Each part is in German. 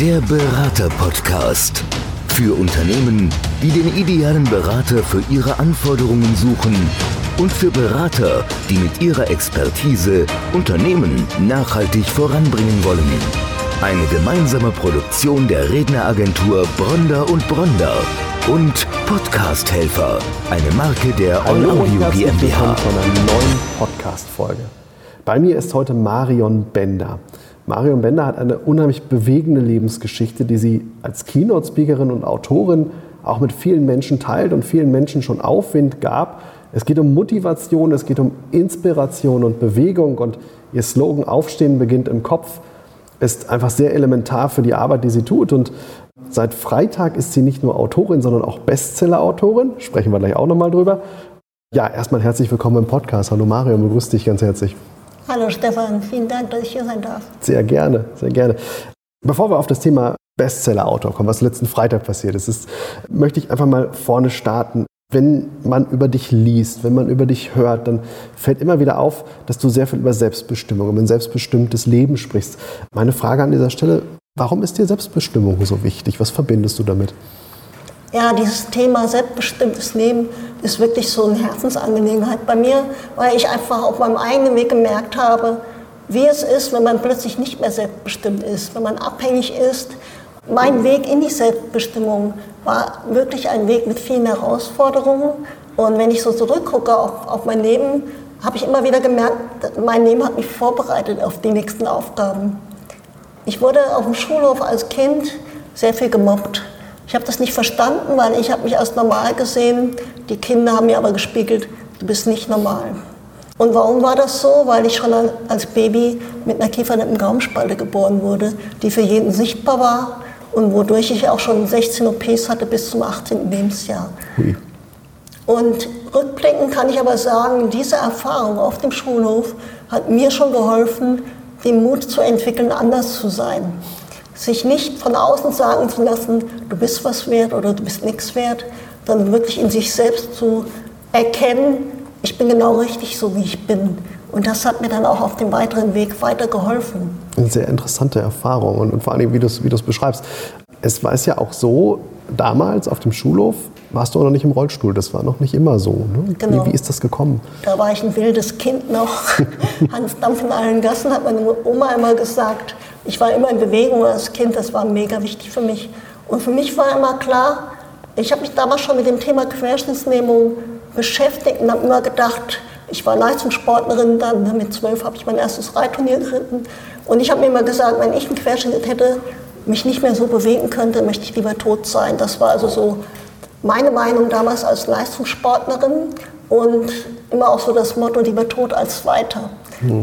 Der Berater-Podcast. Für Unternehmen, die den idealen Berater für ihre Anforderungen suchen und für Berater, die mit ihrer Expertise Unternehmen nachhaltig voranbringen wollen. Eine gemeinsame Produktion der Redneragentur Bronder und Bronder und Podcast-Helfer, eine Marke der On Hallo und Audio herzlich GmbH. willkommen zu einer neuen Podcast-Folge. Bei mir ist heute Marion Bender. Marion Bender hat eine unheimlich bewegende Lebensgeschichte, die sie als Keynote-Speakerin und Autorin auch mit vielen Menschen teilt und vielen Menschen schon Aufwind gab. Es geht um Motivation, es geht um Inspiration und Bewegung und ihr Slogan Aufstehen beginnt im Kopf ist einfach sehr elementar für die Arbeit, die sie tut. Und seit Freitag ist sie nicht nur Autorin, sondern auch Bestseller-Autorin. Sprechen wir gleich auch nochmal drüber. Ja, erstmal herzlich willkommen im Podcast. Hallo Mario, begrüße dich ganz herzlich. Hallo Stefan, vielen Dank, dass ich hier sein darf. Sehr gerne, sehr gerne. Bevor wir auf das Thema Bestseller-Autor kommen, was letzten Freitag passiert ist, ist, möchte ich einfach mal vorne starten. Wenn man über dich liest, wenn man über dich hört, dann fällt immer wieder auf, dass du sehr viel über Selbstbestimmung, über ein selbstbestimmtes Leben sprichst. Meine Frage an dieser Stelle, warum ist dir Selbstbestimmung so wichtig? Was verbindest du damit? Ja, dieses Thema selbstbestimmtes Leben ist wirklich so eine Herzensangelegenheit bei mir, weil ich einfach auf meinem eigenen Weg gemerkt habe, wie es ist, wenn man plötzlich nicht mehr selbstbestimmt ist, wenn man abhängig ist. Mein Weg in die Selbstbestimmung war wirklich ein Weg mit vielen Herausforderungen. Und wenn ich so zurückgucke auf, auf mein Leben, habe ich immer wieder gemerkt, mein Leben hat mich vorbereitet auf die nächsten Aufgaben. Ich wurde auf dem Schulhof als Kind sehr viel gemobbt. Ich habe das nicht verstanden, weil ich habe mich als normal gesehen. Die Kinder haben mir aber gespiegelt, du bist nicht normal. Und warum war das so? Weil ich schon als Baby mit einer kiefernden Gaumenspalte geboren wurde, die für jeden sichtbar war und wodurch ich auch schon 16 OPs hatte bis zum 18. Lebensjahr. Hui. Und rückblickend kann ich aber sagen, diese Erfahrung auf dem Schulhof hat mir schon geholfen, den Mut zu entwickeln, anders zu sein. Sich nicht von außen sagen zu lassen, du bist was wert oder du bist nichts wert, sondern wirklich in sich selbst zu erkennen, ich bin genau richtig so, wie ich bin. Und das hat mir dann auch auf dem weiteren Weg weitergeholfen. Eine sehr interessante Erfahrung und, und vor allem, wie du es wie du's beschreibst. Es war es ja auch so, damals auf dem Schulhof warst du auch noch nicht im Rollstuhl. Das war noch nicht immer so. Ne? Genau. Wie, wie ist das gekommen? Da war ich ein wildes Kind noch. Hans Dampf in allen Gassen hat meine Oma immer gesagt. Ich war immer in Bewegung als Kind, das war mega wichtig für mich. Und für mich war immer klar, ich habe mich damals schon mit dem Thema Querschnittslähmung beschäftigt und habe immer gedacht, ich war Leistungssportlerin, dann mit zwölf habe ich mein erstes Reitturnier geritten. Und ich habe mir immer gesagt, wenn ich einen Querschnitt hätte, mich nicht mehr so bewegen könnte, möchte ich lieber tot sein. Das war also so meine Meinung damals als Leistungssportlerin und immer auch so das Motto, lieber tot als weiter.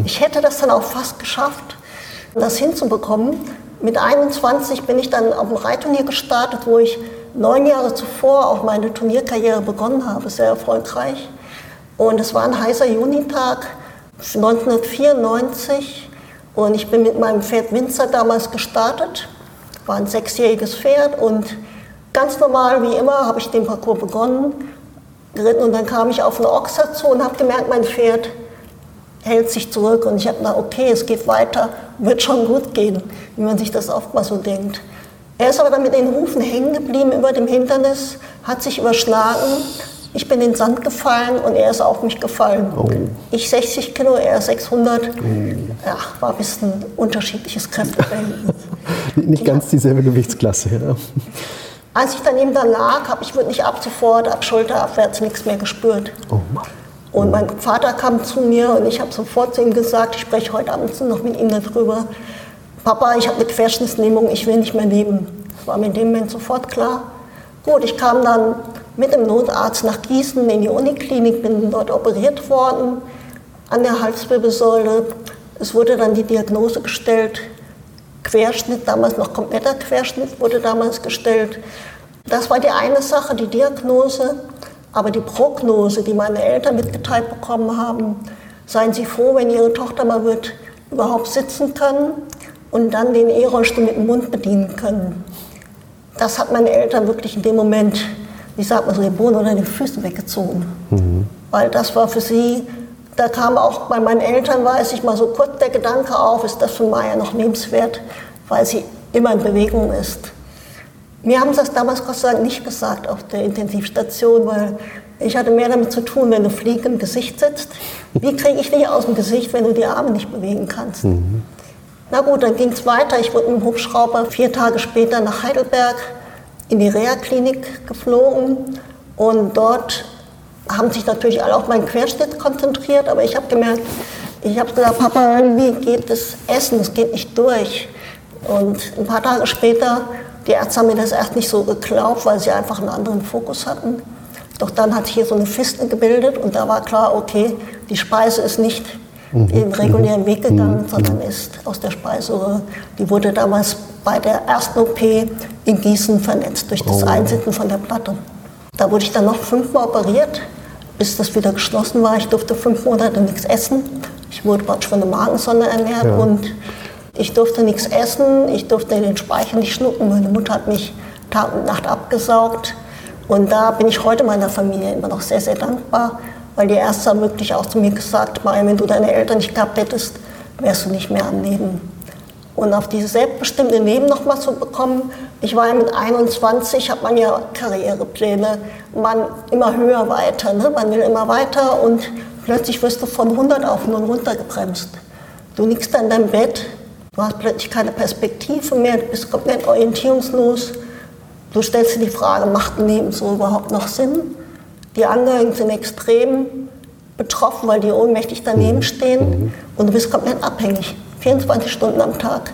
Ich hätte das dann auch fast geschafft, das hinzubekommen. Mit 21 bin ich dann auf dem Reitturnier gestartet, wo ich neun Jahre zuvor auch meine Turnierkarriere begonnen habe, sehr erfolgreich. Und es war ein heißer Junitag 1994 und ich bin mit meinem Pferd Winzer damals gestartet. War ein sechsjähriges Pferd und ganz normal wie immer habe ich den Parcours begonnen, geritten und dann kam ich auf eine Ochser zu und habe gemerkt, mein Pferd hält sich zurück und ich habe gedacht, okay, es geht weiter, wird schon gut gehen, wie man sich das oft mal so denkt. Er ist aber dann mit den Hufen hängen geblieben über dem Hindernis, hat sich überschlagen. Ich bin in den Sand gefallen und er ist auf mich gefallen. Oh. Ich 60 Kilo, er 600. Ja, war ein bisschen unterschiedliches Kräfteverhältnis. Nicht ganz dieselbe Gewichtsklasse. Ja. Als ich dann lag, habe ich wirklich ab sofort, ab Schulter abwärts nichts mehr gespürt. Oh Mann. Und mein Vater kam zu mir und ich habe sofort zu ihm gesagt, ich spreche heute Abend noch mit ihm darüber. Papa, ich habe eine Querschnittslähmung, ich will nicht mehr leben. Das war mir in dem Moment sofort klar. Gut, ich kam dann mit dem Notarzt nach Gießen in die Uniklinik, bin dort operiert worden an der Halswirbelsäule. Es wurde dann die Diagnose gestellt, Querschnitt, damals noch kompletter Querschnitt wurde damals gestellt. Das war die eine Sache, die Diagnose. Aber die Prognose, die meine Eltern mitgeteilt bekommen haben, seien Sie froh, wenn Ihre Tochter mal wird überhaupt sitzen können und dann den E-Rollstuhl mit dem Mund bedienen können. Das hat meine Eltern wirklich in dem Moment, wie sagt man so, den Boden unter den Füßen weggezogen. Weil das war für sie, da kam auch bei meinen Eltern, weiß ich mal so kurz der Gedanke auf, ist das für Maya noch lebenswert, weil sie immer in Bewegung ist. Mir haben sie das damals Gott sei Dank nicht gesagt auf der Intensivstation, weil ich hatte mehr damit zu tun, wenn du Fliege im Gesicht sitzt. Wie kriege ich dich aus dem Gesicht, wenn du die Arme nicht bewegen kannst? Mhm. Na gut, dann ging es weiter. Ich wurde mit dem Hubschrauber vier Tage später nach Heidelberg in die Reha-Klinik geflogen. Und dort haben sich natürlich alle auf meinen Querschnitt konzentriert. Aber ich habe gemerkt, ich habe gesagt, Papa, irgendwie geht das Essen, es geht nicht durch. Und ein paar Tage später, die Ärzte haben mir das erst nicht so geglaubt, weil sie einfach einen anderen Fokus hatten. Doch dann hat sich hier so eine Fiste gebildet und da war klar, okay, die Speise ist nicht mhm. den regulären Weg gegangen, mhm. sondern ist aus der Speiseröhre. Die wurde damals bei der ersten OP in Gießen vernetzt durch das oh. Einsitzen von der Platte. Da wurde ich dann noch fünfmal operiert, bis das wieder geschlossen war. Ich durfte fünf Monate nichts essen. Ich wurde praktisch von der Magensonde ernährt ja. und ich durfte nichts essen, ich durfte den Speicher nicht schlucken. Meine Mutter hat mich Tag und Nacht abgesaugt. Und da bin ich heute meiner Familie immer noch sehr, sehr dankbar, weil die Ärzte haben wirklich auch zu mir gesagt, Mariam, wenn du deine Eltern nicht gehabt hättest, wärst du nicht mehr am Leben. Und auf dieses selbstbestimmte Leben nochmal zu bekommen, ich war ja mit 21, hat man ja Karrierepläne, man immer höher weiter, ne? man will immer weiter und plötzlich wirst du von 100 auf 0 runtergebremst. Du liegst da in deinem Bett, du hast plötzlich keine Perspektive mehr, du bist komplett orientierungslos Du stellst dir die Frage, macht ein Leben so überhaupt noch Sinn? Die Angehörigen sind extrem betroffen, weil die ohnmächtig daneben mhm. stehen mhm. und du bist komplett abhängig, 24 Stunden am Tag.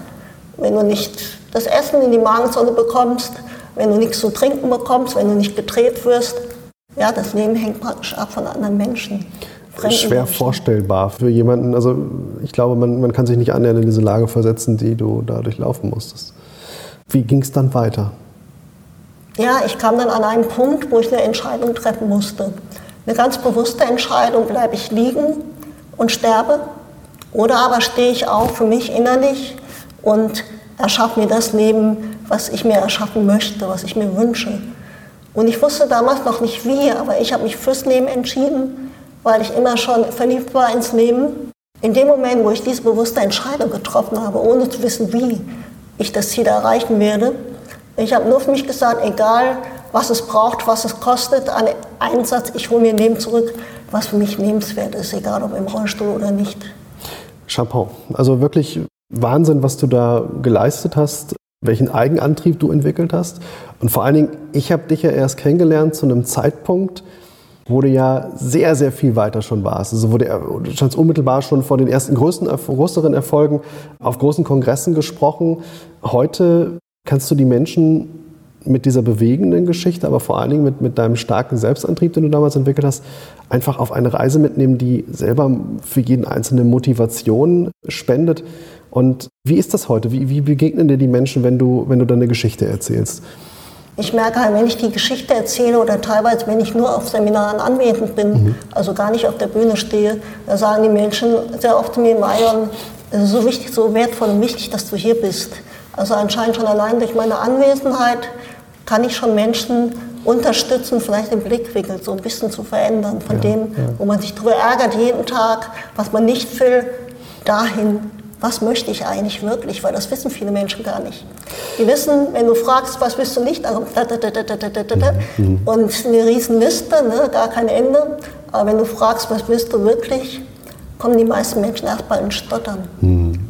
Wenn du nicht das Essen in die Magensonne bekommst, wenn du nichts zu trinken bekommst, wenn du nicht gedreht wirst, ja, das Leben hängt praktisch ab von anderen Menschen. Schwer vorstellbar für jemanden. Also ich glaube, man, man kann sich nicht annähernd in diese Lage versetzen, die du da durchlaufen musstest. Wie ging es dann weiter? Ja, ich kam dann an einen Punkt, wo ich eine Entscheidung treffen musste. Eine ganz bewusste Entscheidung, bleibe ich liegen und sterbe oder aber stehe ich auf für mich innerlich und erschaffe mir das Leben, was ich mir erschaffen möchte, was ich mir wünsche. Und ich wusste damals noch nicht wie, aber ich habe mich fürs Leben entschieden, weil ich immer schon verliebt war ins Leben. In dem Moment, wo ich diese bewusste Entscheidung getroffen habe, ohne zu wissen, wie ich das Ziel erreichen werde, ich habe nur für mich gesagt, egal was es braucht, was es kostet an Einsatz, ich hole mir ein Leben zurück, was für mich lebenswert ist, egal ob im Rollstuhl oder nicht. Chapeau. Also wirklich Wahnsinn, was du da geleistet hast, welchen Eigenantrieb du entwickelt hast. Und vor allen Dingen, ich habe dich ja erst kennengelernt zu einem Zeitpunkt, wo du ja sehr, sehr viel weiter schon warst. Also wo du, du unmittelbar schon vor den ersten größten, größeren Erfolgen auf großen Kongressen gesprochen. Heute Kannst du die Menschen mit dieser bewegenden Geschichte, aber vor allen Dingen mit, mit deinem starken Selbstantrieb, den du damals entwickelt hast, einfach auf eine Reise mitnehmen, die selber für jeden Einzelnen Motivation spendet. Und wie ist das heute? Wie, wie begegnen dir die Menschen, wenn du, wenn du deine Geschichte erzählst? Ich merke halt, wenn ich die Geschichte erzähle oder teilweise, wenn ich nur auf Seminaren anwesend bin, mhm. also gar nicht auf der Bühne stehe, da sagen die Menschen sehr oft zu mir, Marion, es ist so wichtig, so wertvoll und wichtig, dass du hier bist. Also anscheinend schon allein durch meine Anwesenheit kann ich schon Menschen unterstützen, vielleicht den Blickwinkel so ein bisschen zu verändern, von ja, dem, ja. wo man sich darüber ärgert jeden Tag, was man nicht will, dahin, was möchte ich eigentlich wirklich, weil das wissen viele Menschen gar nicht. Die wissen, wenn du fragst, was willst du nicht, dann kommt mhm. und eine riesen Liste, ne, gar kein Ende. Aber wenn du fragst, was willst du wirklich, kommen die meisten Menschen erstmal ins Stottern. Mhm.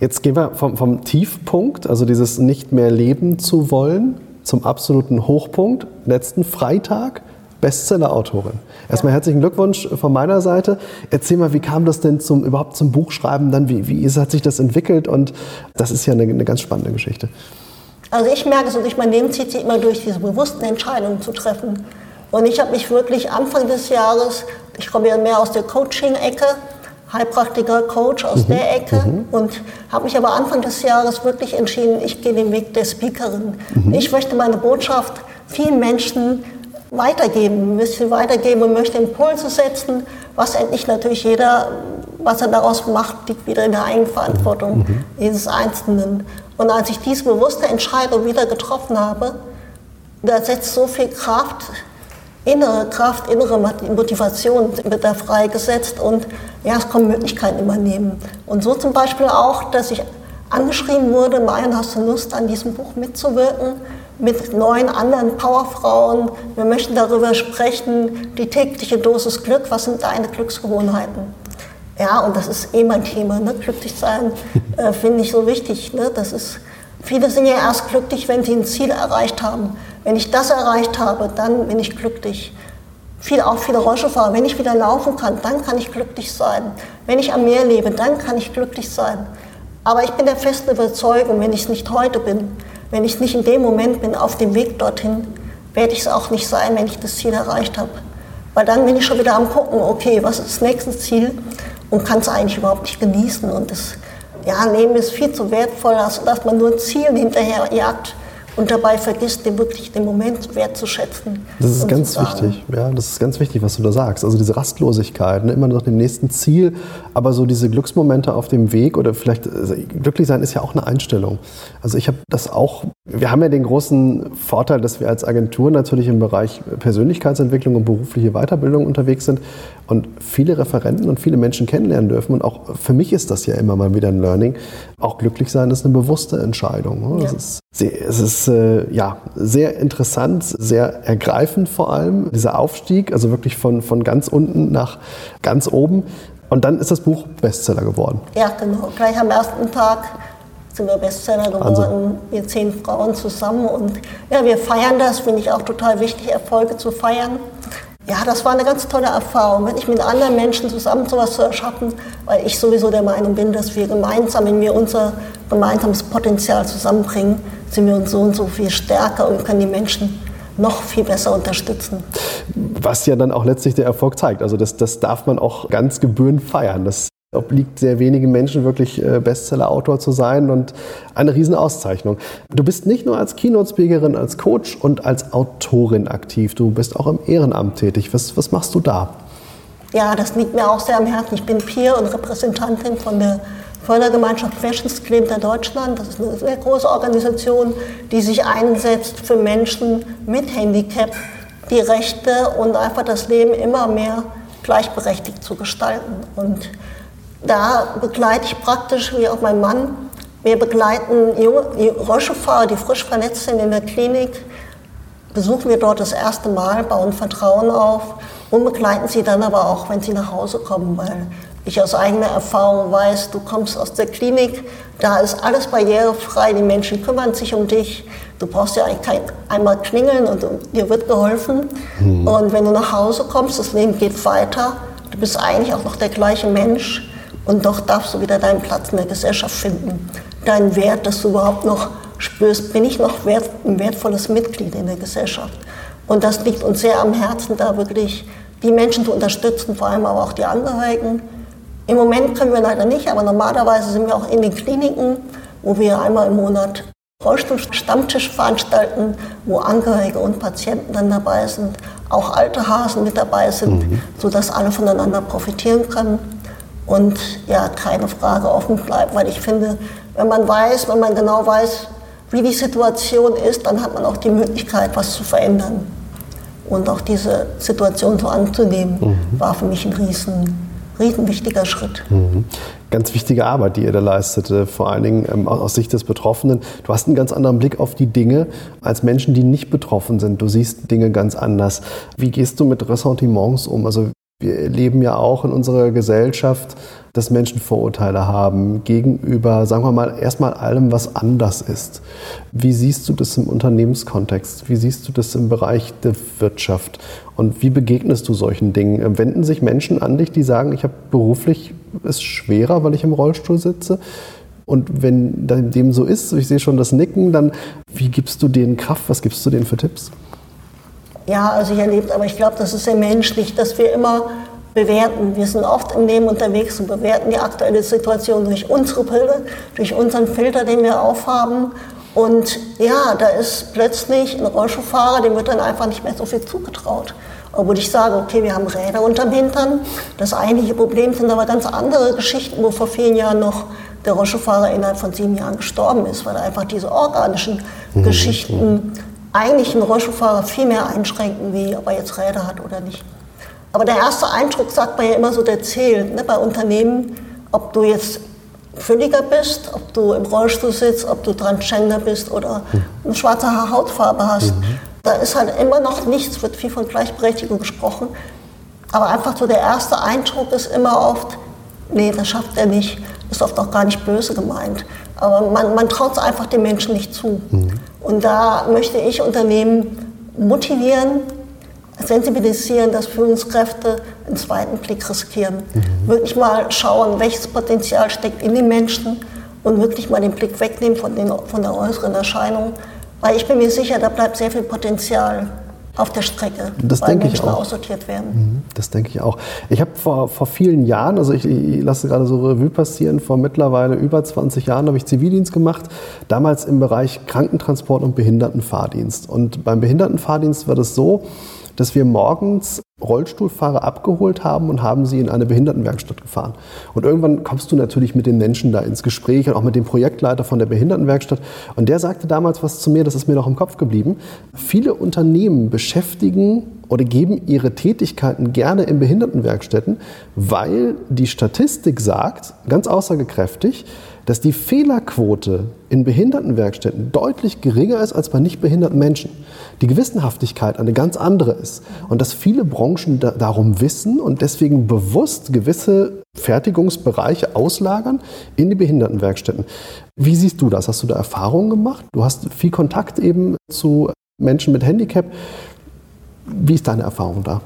Jetzt gehen wir vom, vom Tiefpunkt, also dieses nicht mehr leben zu wollen, zum absoluten Hochpunkt. Letzten Freitag Bestseller-Autorin. Erstmal herzlichen Glückwunsch von meiner Seite. Erzähl mal, wie kam das denn zum, überhaupt zum Buchschreiben? Dann, wie, wie hat sich das entwickelt? Und das ist ja eine, eine ganz spannende Geschichte. Also ich merke so, durch mein Leben zieht sich immer durch, diese bewussten Entscheidungen zu treffen. Und ich habe mich wirklich Anfang des Jahres, ich komme ja mehr aus der Coaching-Ecke, Heilpraktiker, Coach aus mhm. der Ecke mhm. und habe mich aber Anfang des Jahres wirklich entschieden, ich gehe den Weg der Speakerin. Mhm. Ich möchte meine Botschaft vielen Menschen weitergeben, ein bisschen weitergeben und möchte Impulse setzen, was endlich natürlich jeder, was er daraus macht, liegt wieder in der Eigenverantwortung mhm. jedes Einzelnen. Und als ich diese bewusste Entscheidung wieder getroffen habe, da setzt so viel Kraft innere Kraft, innere Motivation wird da freigesetzt und ja, es kommen Möglichkeiten übernehmen. Und so zum Beispiel auch, dass ich angeschrieben wurde, Marion, hast du Lust, an diesem Buch mitzuwirken? Mit neun anderen Powerfrauen. Wir möchten darüber sprechen, die tägliche Dosis Glück, was sind deine Glücksgewohnheiten? Ja, und das ist eh mein Thema. Ne? Glücklich sein äh, finde ich so wichtig. Ne? Das ist, viele sind ja erst glücklich, wenn sie ein Ziel erreicht haben. Wenn ich das erreicht habe, dann bin ich glücklich. Viel, auch viele Rollstuhlfahrer, wenn ich wieder laufen kann, dann kann ich glücklich sein. Wenn ich am Meer lebe, dann kann ich glücklich sein. Aber ich bin der festen Überzeugung, wenn ich es nicht heute bin, wenn ich nicht in dem Moment bin, auf dem Weg dorthin, werde ich es auch nicht sein, wenn ich das Ziel erreicht habe. Weil dann bin ich schon wieder am gucken, okay, was ist das nächste Ziel und kann es eigentlich überhaupt nicht genießen. Und das ja, Leben ist viel zu wertvoll, als dass man nur Zielen hinterher jagt und dabei vergisst, den wirklich den Moment wertzuschätzen. Das ist ganz wichtig, ja, das ist ganz wichtig, was du da sagst. Also diese Rastlosigkeit, ne, immer nach dem nächsten Ziel, aber so diese Glücksmomente auf dem Weg oder vielleicht also glücklich sein ist ja auch eine Einstellung. Also ich habe das auch, wir haben ja den großen Vorteil, dass wir als Agentur natürlich im Bereich Persönlichkeitsentwicklung und berufliche Weiterbildung unterwegs sind und viele Referenten und viele Menschen kennenlernen dürfen. Und auch für mich ist das ja immer mal wieder ein Learning. Auch glücklich sein ist eine bewusste Entscheidung. Ne? Ja. ist, es ist äh, ja, sehr interessant, sehr ergreifend vor allem, dieser Aufstieg, also wirklich von, von ganz unten nach ganz oben. Und dann ist das Buch Bestseller geworden. Ja, genau. Gleich am ersten Tag sind wir Bestseller geworden, Wahnsinn. wir zehn Frauen zusammen. Und ja, wir feiern das, finde ich auch total wichtig, Erfolge zu feiern. Ja, das war eine ganz tolle Erfahrung, wirklich mit anderen Menschen zusammen sowas zu erschaffen, weil ich sowieso der Meinung bin, dass wir gemeinsam, wenn wir unser gemeinsames Potenzial zusammenbringen, sind wir uns so und so viel stärker und können die Menschen noch viel besser unterstützen. Was ja dann auch letztlich der Erfolg zeigt. Also das, das darf man auch ganz gebührend feiern. Das obliegt sehr wenigen Menschen wirklich äh, Bestseller-Autor zu sein und eine Riesenauszeichnung. Du bist nicht nur als Keynote-Speakerin, als Coach und als Autorin aktiv, du bist auch im Ehrenamt tätig. Was, was machst du da? Ja, das liegt mir auch sehr am Herzen. Ich bin Peer und Repräsentantin von der Fördergemeinschaft Querschnittsgelähmter Deutschland. Das ist eine sehr große Organisation, die sich einsetzt für Menschen mit Handicap, die Rechte und einfach das Leben immer mehr gleichberechtigt zu gestalten. Und da begleite ich praktisch, wie auch mein Mann, wir begleiten junge, die Rollstuhlfahrer, die frisch verletzt sind in der Klinik, besuchen wir dort das erste Mal, bauen Vertrauen auf und begleiten sie dann aber auch, wenn sie nach Hause kommen, weil ich aus eigener Erfahrung weiß, du kommst aus der Klinik, da ist alles barrierefrei, die Menschen kümmern sich um dich, du brauchst ja eigentlich kein, einmal klingeln und dir wird geholfen. Mhm. Und wenn du nach Hause kommst, das Leben geht weiter, du bist eigentlich auch noch der gleiche Mensch und doch darfst du wieder deinen Platz in der Gesellschaft finden. Deinen Wert, dass du überhaupt noch spürst, bin ich noch wert, ein wertvolles Mitglied in der Gesellschaft. Und das liegt uns sehr am Herzen, da wirklich die Menschen zu unterstützen, vor allem aber auch die Angehörigen. Im Moment können wir leider nicht, aber normalerweise sind wir auch in den Kliniken, wo wir einmal im Monat Rollstuhl-Stammtisch veranstalten, wo Angehörige und Patienten dann dabei sind, auch alte Hasen mit dabei sind, mhm. sodass alle voneinander profitieren können und ja, keine Frage offen bleibt, weil ich finde, wenn man weiß, wenn man genau weiß, wie die Situation ist, dann hat man auch die Möglichkeit, was zu verändern. Und auch diese Situation so anzunehmen, mhm. war für mich ein riesen, riesen wichtiger Schritt. Mhm. Ganz wichtige Arbeit, die ihr da leistet, vor allen Dingen ähm, aus Sicht des Betroffenen. Du hast einen ganz anderen Blick auf die Dinge als Menschen, die nicht betroffen sind. Du siehst Dinge ganz anders. Wie gehst du mit Ressentiments um? Also wir erleben ja auch in unserer Gesellschaft, dass Menschen Vorurteile haben gegenüber, sagen wir mal, erstmal allem, was anders ist. Wie siehst du das im Unternehmenskontext? Wie siehst du das im Bereich der Wirtschaft? Und wie begegnest du solchen Dingen? Wenden sich Menschen an dich, die sagen, ich habe beruflich es schwerer, weil ich im Rollstuhl sitze? Und wenn dem so ist, ich sehe schon das Nicken, dann wie gibst du denen Kraft? Was gibst du denen für Tipps? Ja, also ich erlebe, aber ich glaube, das ist sehr menschlich, dass wir immer bewerten. Wir sind oft im Leben unterwegs und bewerten die aktuelle Situation durch unsere Brille, durch unseren Filter, den wir aufhaben. Und ja, da ist plötzlich ein Rollschuhfahrer, dem wird dann einfach nicht mehr so viel zugetraut. Obwohl ich sage, okay, wir haben Räder unterm Hintern. Das eigentliche Problem sind aber ganz andere Geschichten, wo vor vielen Jahren noch der Rollschuhfahrer innerhalb von sieben Jahren gestorben ist, weil er einfach diese organischen mhm. Geschichten eigentlich einen Rollstuhlfahrer viel mehr einschränken, wie ob er jetzt Räder hat oder nicht. Aber der erste Eindruck, sagt man ja immer so, der zählt ne, bei Unternehmen, ob du jetzt fülliger bist, ob du im Rollstuhl sitzt, ob du Transgender bist oder eine schwarze Hautfarbe hast. Mhm. Da ist halt immer noch nichts, wird viel von Gleichberechtigung gesprochen. Aber einfach so der erste Eindruck ist immer oft, nee, das schafft er nicht. Ist oft auch gar nicht böse gemeint. Aber man, man traut es einfach den Menschen nicht zu. Mhm. Und da möchte ich Unternehmen motivieren, sensibilisieren, dass Führungskräfte einen zweiten Blick riskieren. Mhm. Wirklich mal schauen, welches Potenzial steckt in den Menschen und wirklich mal den Blick wegnehmen von, den, von der äußeren Erscheinung. Weil ich bin mir sicher, da bleibt sehr viel Potenzial auf der Strecke, das weil Menschen auch. aussortiert werden. Mhm, das denke ich auch. Ich habe vor, vor vielen Jahren, also ich, ich lasse gerade so Revue passieren, vor mittlerweile über 20 Jahren habe ich Zivildienst gemacht, damals im Bereich Krankentransport und Behindertenfahrdienst. Und beim Behindertenfahrdienst war das so, dass wir morgens Rollstuhlfahrer abgeholt haben und haben sie in eine Behindertenwerkstatt gefahren. Und irgendwann kommst du natürlich mit den Menschen da ins Gespräch und auch mit dem Projektleiter von der Behindertenwerkstatt. Und der sagte damals was zu mir, das ist mir noch im Kopf geblieben. Viele Unternehmen beschäftigen oder geben ihre Tätigkeiten gerne in Behindertenwerkstätten, weil die Statistik sagt, ganz aussagekräftig, dass die Fehlerquote in Behindertenwerkstätten deutlich geringer ist als bei nicht behinderten Menschen. Die Gewissenhaftigkeit eine ganz andere ist. Und dass viele Branchen da, darum wissen und deswegen bewusst gewisse Fertigungsbereiche auslagern in die Behindertenwerkstätten. Wie siehst du das? Hast du da Erfahrungen gemacht? Du hast viel Kontakt eben zu Menschen mit Handicap. Wie ist deine Erfahrung da?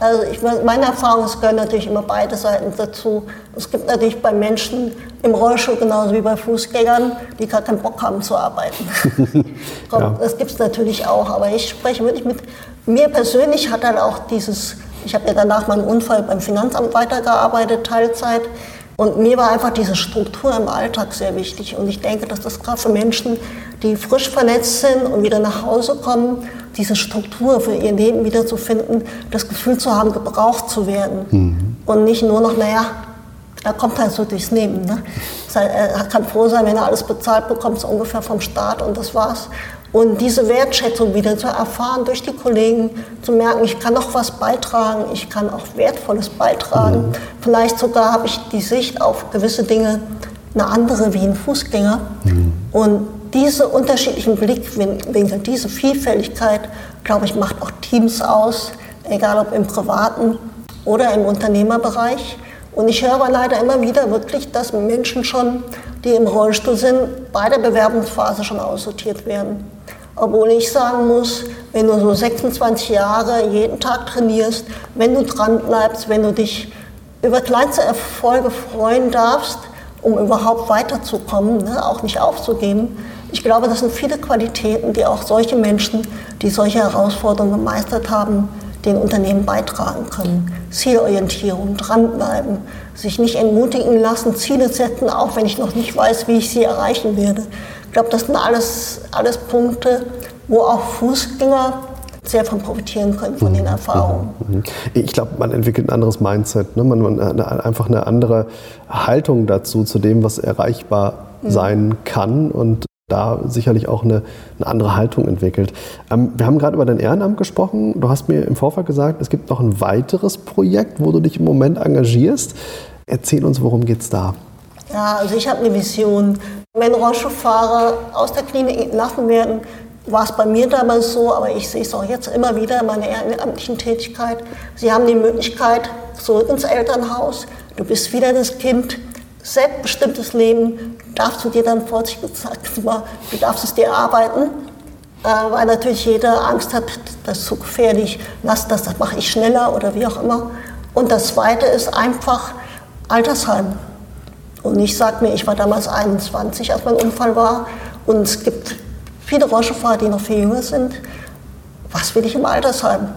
Also ich, meine Erfahrung, es gehören natürlich immer beide Seiten dazu. Es gibt natürlich bei Menschen im Rollstuhl genauso wie bei Fußgängern, die gar keinen Bock haben zu arbeiten. ja. Das gibt es natürlich auch, aber ich spreche wirklich mit mir persönlich hat dann auch dieses, ich habe ja danach meinen Unfall beim Finanzamt weitergearbeitet, Teilzeit. Und mir war einfach diese Struktur im Alltag sehr wichtig. Und ich denke, dass das gerade für Menschen, die frisch verletzt sind und wieder nach Hause kommen, diese Struktur für ihr Leben wiederzufinden, das Gefühl zu haben, gebraucht zu werden. Mhm. Und nicht nur noch, naja, er kommt halt so durchs Leben. Ne? Er kann froh sein, wenn er alles bezahlt bekommt, so ungefähr vom Staat und das war's. Und diese Wertschätzung wieder zu erfahren durch die Kollegen, zu merken, ich kann auch was beitragen, ich kann auch Wertvolles beitragen. Mhm. Vielleicht sogar habe ich die Sicht auf gewisse Dinge eine andere wie ein Fußgänger. Mhm. Und diese unterschiedlichen Blickwinkel, diese Vielfältigkeit, glaube ich, macht auch Teams aus, egal ob im privaten oder im Unternehmerbereich. Und ich höre aber leider immer wieder wirklich, dass Menschen schon, die im Rollstuhl sind, bei der Bewerbungsphase schon aussortiert werden. Obwohl ich sagen muss, wenn du so 26 Jahre jeden Tag trainierst, wenn du dran bleibst, wenn du dich über kleinste Erfolge freuen darfst, um überhaupt weiterzukommen, ne, auch nicht aufzugeben. Ich glaube, das sind viele Qualitäten, die auch solche Menschen, die solche Herausforderungen gemeistert haben, den Unternehmen beitragen können. Zielorientierung, dranbleiben, sich nicht entmutigen lassen, Ziele setzen, auch wenn ich noch nicht weiß, wie ich sie erreichen werde. Ich glaube, das sind alles, alles Punkte, wo auch Fußgänger sehr von profitieren können, von den mhm. Erfahrungen. Mhm. Ich glaube, man entwickelt ein anderes Mindset, ne? man, man eine, einfach eine andere Haltung dazu, zu dem, was erreichbar mhm. sein kann und da sicherlich auch eine, eine andere Haltung entwickelt. Ähm, wir haben gerade über dein Ehrenamt gesprochen. Du hast mir im Vorfeld gesagt, es gibt noch ein weiteres Projekt, wo du dich im Moment engagierst. Erzähl uns, worum geht es da? Ja, also ich habe eine Vision. Wenn Rollstuhlfahrer aus der Klinik entlassen werden, war es bei mir damals so, aber ich sehe es auch jetzt immer wieder in meiner ehrenamtlichen Tätigkeit. Sie haben die Möglichkeit, zurück ins Elternhaus, du bist wieder das Kind, selbstbestimmtes Leben, darfst du dir dann vorsichtig gesagt, du darfst es dir erarbeiten, äh, weil natürlich jeder Angst hat, das ist zu gefährlich, lass das, das mache ich schneller oder wie auch immer. Und das Zweite ist einfach Altersheim. Und ich sage mir, ich war damals 21, als mein Unfall war. Und es gibt viele Rollstuhlfahrer, die noch viel jünger sind. Was will ich im Altersheim?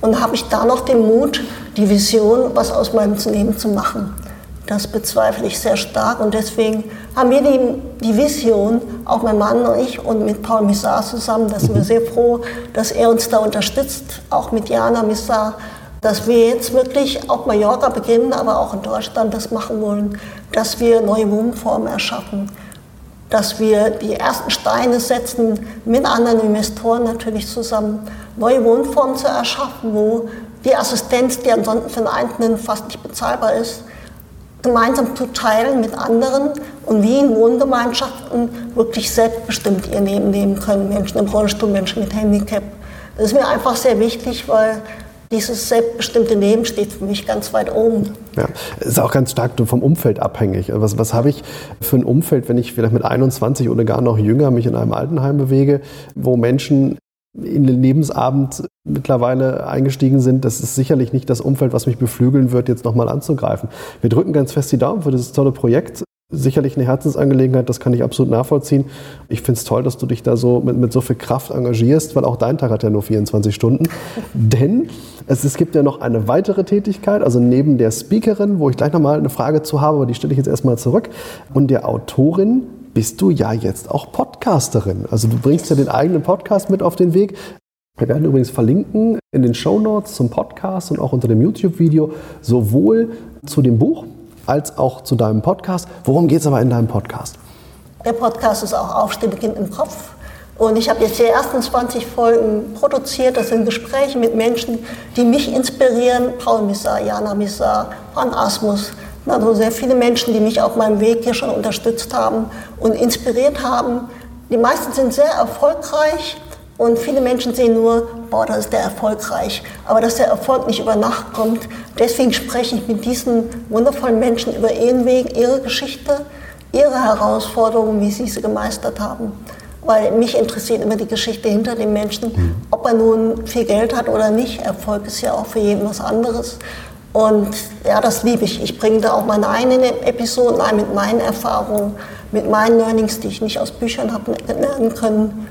Und habe ich da noch den Mut, die Vision, was aus meinem Leben zu machen? Das bezweifle ich sehr stark und deswegen haben wir die, die Vision, auch mein Mann und ich und mit Paul Missar zusammen, da sind wir sehr froh, dass er uns da unterstützt, auch mit Jana Missar, dass wir jetzt wirklich auf Mallorca beginnen, aber auch in Deutschland das machen wollen, dass wir neue Wohnformen erschaffen, dass wir die ersten Steine setzen, mit anderen Investoren natürlich zusammen, neue Wohnformen zu erschaffen, wo die Assistenz, die ansonsten für den Einzelnen fast nicht bezahlbar ist, gemeinsam zu teilen mit anderen und wie in Wohngemeinschaften wirklich selbstbestimmt ihr Leben leben können. Menschen im Rollstuhl, Menschen mit Handicap. Das ist mir einfach sehr wichtig, weil dieses selbstbestimmte Leben steht für mich ganz weit oben. Ja, ist auch ganz stark vom Umfeld abhängig. Was, was habe ich für ein Umfeld, wenn ich vielleicht mit 21 oder gar noch jünger mich in einem Altenheim bewege, wo Menschen in den Lebensabend mittlerweile eingestiegen sind, das ist sicherlich nicht das Umfeld, was mich beflügeln wird, jetzt nochmal anzugreifen. Wir drücken ganz fest die Daumen für dieses tolle Projekt. Sicherlich eine Herzensangelegenheit, das kann ich absolut nachvollziehen. Ich finde es toll, dass du dich da so mit, mit so viel Kraft engagierst, weil auch dein Tag hat ja nur 24 Stunden. Denn es, es gibt ja noch eine weitere Tätigkeit, also neben der Speakerin, wo ich gleich nochmal eine Frage zu habe, aber die stelle ich jetzt erstmal zurück, und der Autorin bist du ja jetzt auch Podcasterin. Also du bringst ja den eigenen Podcast mit auf den Weg. Wir werden übrigens verlinken in den Show Notes zum Podcast und auch unter dem YouTube-Video sowohl zu dem Buch als auch zu deinem Podcast. Worum geht es aber in deinem Podcast? Der Podcast ist auch Aufstehen beginnt im Kopf. Und ich habe jetzt die ersten 20 Folgen produziert. Das sind Gespräche mit Menschen, die mich inspirieren. Paul Missar, Jana Missar, Juan Asmus, also sehr viele Menschen, die mich auf meinem Weg hier schon unterstützt haben und inspiriert haben. Die meisten sind sehr erfolgreich und viele Menschen sehen nur, boah, das ist der erfolgreich. Aber dass der Erfolg nicht über Nacht kommt, deswegen spreche ich mit diesen wundervollen Menschen über ihren Weg, ihre Geschichte, ihre Herausforderungen, wie sie sie gemeistert haben. Weil mich interessiert immer die Geschichte hinter dem Menschen, mhm. ob er nun viel Geld hat oder nicht. Erfolg ist ja auch für jeden was anderes. Und ja, das liebe ich. Ich bringe da auch meine eigenen Episoden ein mit meinen Erfahrungen, mit meinen Learnings, die ich nicht aus Büchern habe lernen können.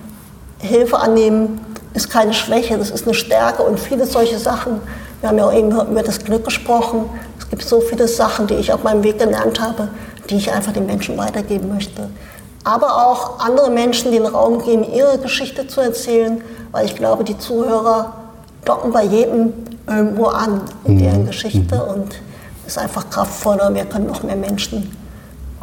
Hilfe annehmen ist keine Schwäche, das ist eine Stärke und viele solche Sachen. Wir haben ja auch eben über das Glück gesprochen. Es gibt so viele Sachen, die ich auf meinem Weg gelernt habe, die ich einfach den Menschen weitergeben möchte. Aber auch andere Menschen den Raum geben, ihre Geschichte zu erzählen, weil ich glaube, die Zuhörer docken bei jedem irgendwo an in mhm. deren Geschichte mhm. und ist einfach kraftvoller. Wir können noch mehr Menschen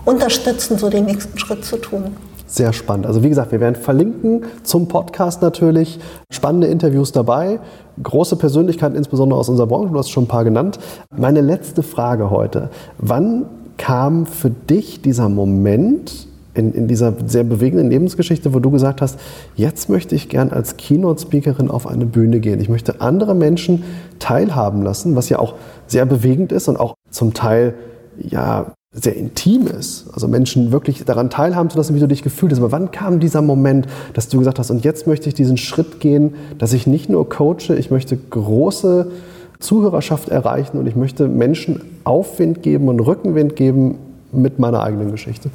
unterstützen, so den nächsten Schritt zu tun. Sehr spannend. Also wie gesagt, wir werden verlinken zum Podcast natürlich. Spannende Interviews dabei, große Persönlichkeiten, insbesondere aus unserer Branche. Du hast schon ein paar genannt. Meine letzte Frage heute. Wann kam für dich dieser Moment, in, in dieser sehr bewegenden Lebensgeschichte, wo du gesagt hast, jetzt möchte ich gern als Keynote-Speakerin auf eine Bühne gehen. Ich möchte andere Menschen teilhaben lassen, was ja auch sehr bewegend ist und auch zum Teil ja sehr intim ist. Also Menschen wirklich daran teilhaben zu lassen, wie du dich gefühlt hast. Aber wann kam dieser Moment, dass du gesagt hast, und jetzt möchte ich diesen Schritt gehen, dass ich nicht nur coache, ich möchte große Zuhörerschaft erreichen und ich möchte Menschen Aufwind geben und Rückenwind geben mit meiner eigenen Geschichte?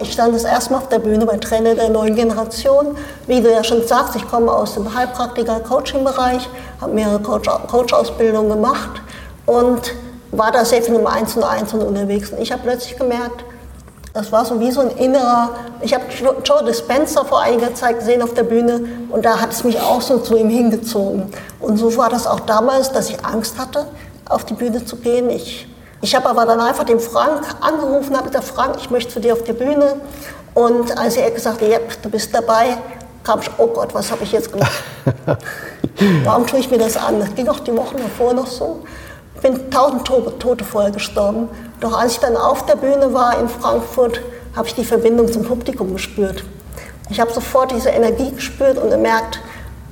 Ich stand das erste Mal auf der Bühne bei Trainer der neuen Generation. Wie du ja schon sagst, ich komme aus dem Heilpraktiker-Coaching-Bereich, habe mehrere Coach-Ausbildungen gemacht und war da sehr viel im Eins und Eins unterwegs. Und ich habe plötzlich gemerkt, das war so wie so ein innerer, ich habe Joe Dispenza vor einiger Zeit gesehen auf der Bühne und da hat es mich auch so zu ihm hingezogen. Und so war das auch damals, dass ich Angst hatte, auf die Bühne zu gehen. Ich ich habe aber dann einfach den Frank angerufen, habe gesagt, Frank, ich möchte zu dir auf die Bühne. Und als er gesagt hat, ja, du bist dabei, kam ich, oh Gott, was habe ich jetzt gemacht? Warum tue ich mir das an? Das ging auch die Wochen davor noch so. Ich bin tausend Tote vorher gestorben. Doch als ich dann auf der Bühne war in Frankfurt, habe ich die Verbindung zum Publikum gespürt. Ich habe sofort diese Energie gespürt und gemerkt,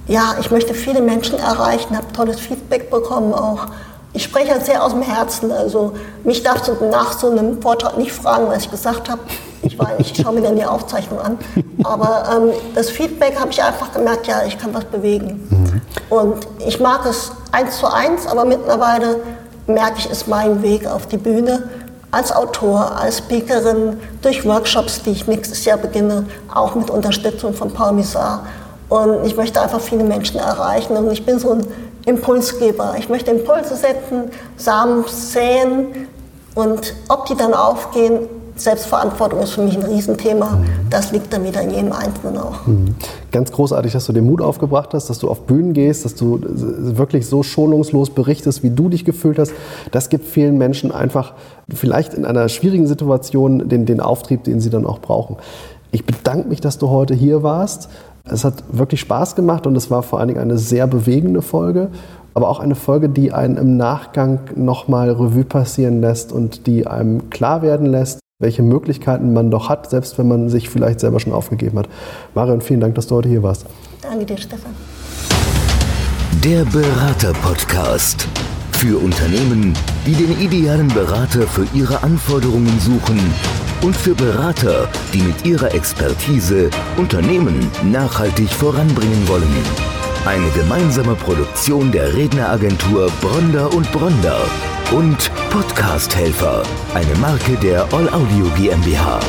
ja, ich möchte viele Menschen erreichen, habe tolles Feedback bekommen auch ich spreche halt sehr aus dem Herzen. Also mich darfst du nach so einem Vortrag nicht fragen, was ich gesagt habe. Ich, ich schaue mir dann die Aufzeichnung an. Aber ähm, das Feedback habe ich einfach gemerkt, ja, ich kann was bewegen. Mhm. Und ich mag es eins zu eins, aber mittlerweile merke ich, ist mein Weg auf die Bühne als Autor, als Speakerin, durch Workshops, die ich nächstes Jahr beginne, auch mit Unterstützung von Paul Misar. Und ich möchte einfach viele Menschen erreichen. Und ich bin so ein Impulsgeber. Ich möchte Impulse setzen, Samen säen und ob die dann aufgehen, Selbstverantwortung ist für mich ein Riesenthema. Das liegt dann wieder in jedem Einzelnen auch. Mhm. Ganz großartig, dass du den Mut aufgebracht hast, dass du auf Bühnen gehst, dass du wirklich so schonungslos berichtest, wie du dich gefühlt hast. Das gibt vielen Menschen einfach vielleicht in einer schwierigen Situation den, den Auftrieb, den sie dann auch brauchen. Ich bedanke mich, dass du heute hier warst. Es hat wirklich Spaß gemacht und es war vor allen Dingen eine sehr bewegende Folge. aber auch eine Folge, die einen im Nachgang nochmal Revue passieren lässt und die einem klar werden lässt, welche Möglichkeiten man doch hat, selbst wenn man sich vielleicht selber schon aufgegeben hat. Marion, vielen Dank, dass du heute hier warst. Danke dir, Stefan. Der Berater-Podcast. Für Unternehmen, die den idealen Berater für ihre Anforderungen suchen und für Berater, die mit ihrer Expertise Unternehmen nachhaltig voranbringen wollen. Eine gemeinsame Produktion der Redneragentur Bronder und Bronder und Podcast Helfer, eine Marke der All Audio GmbH.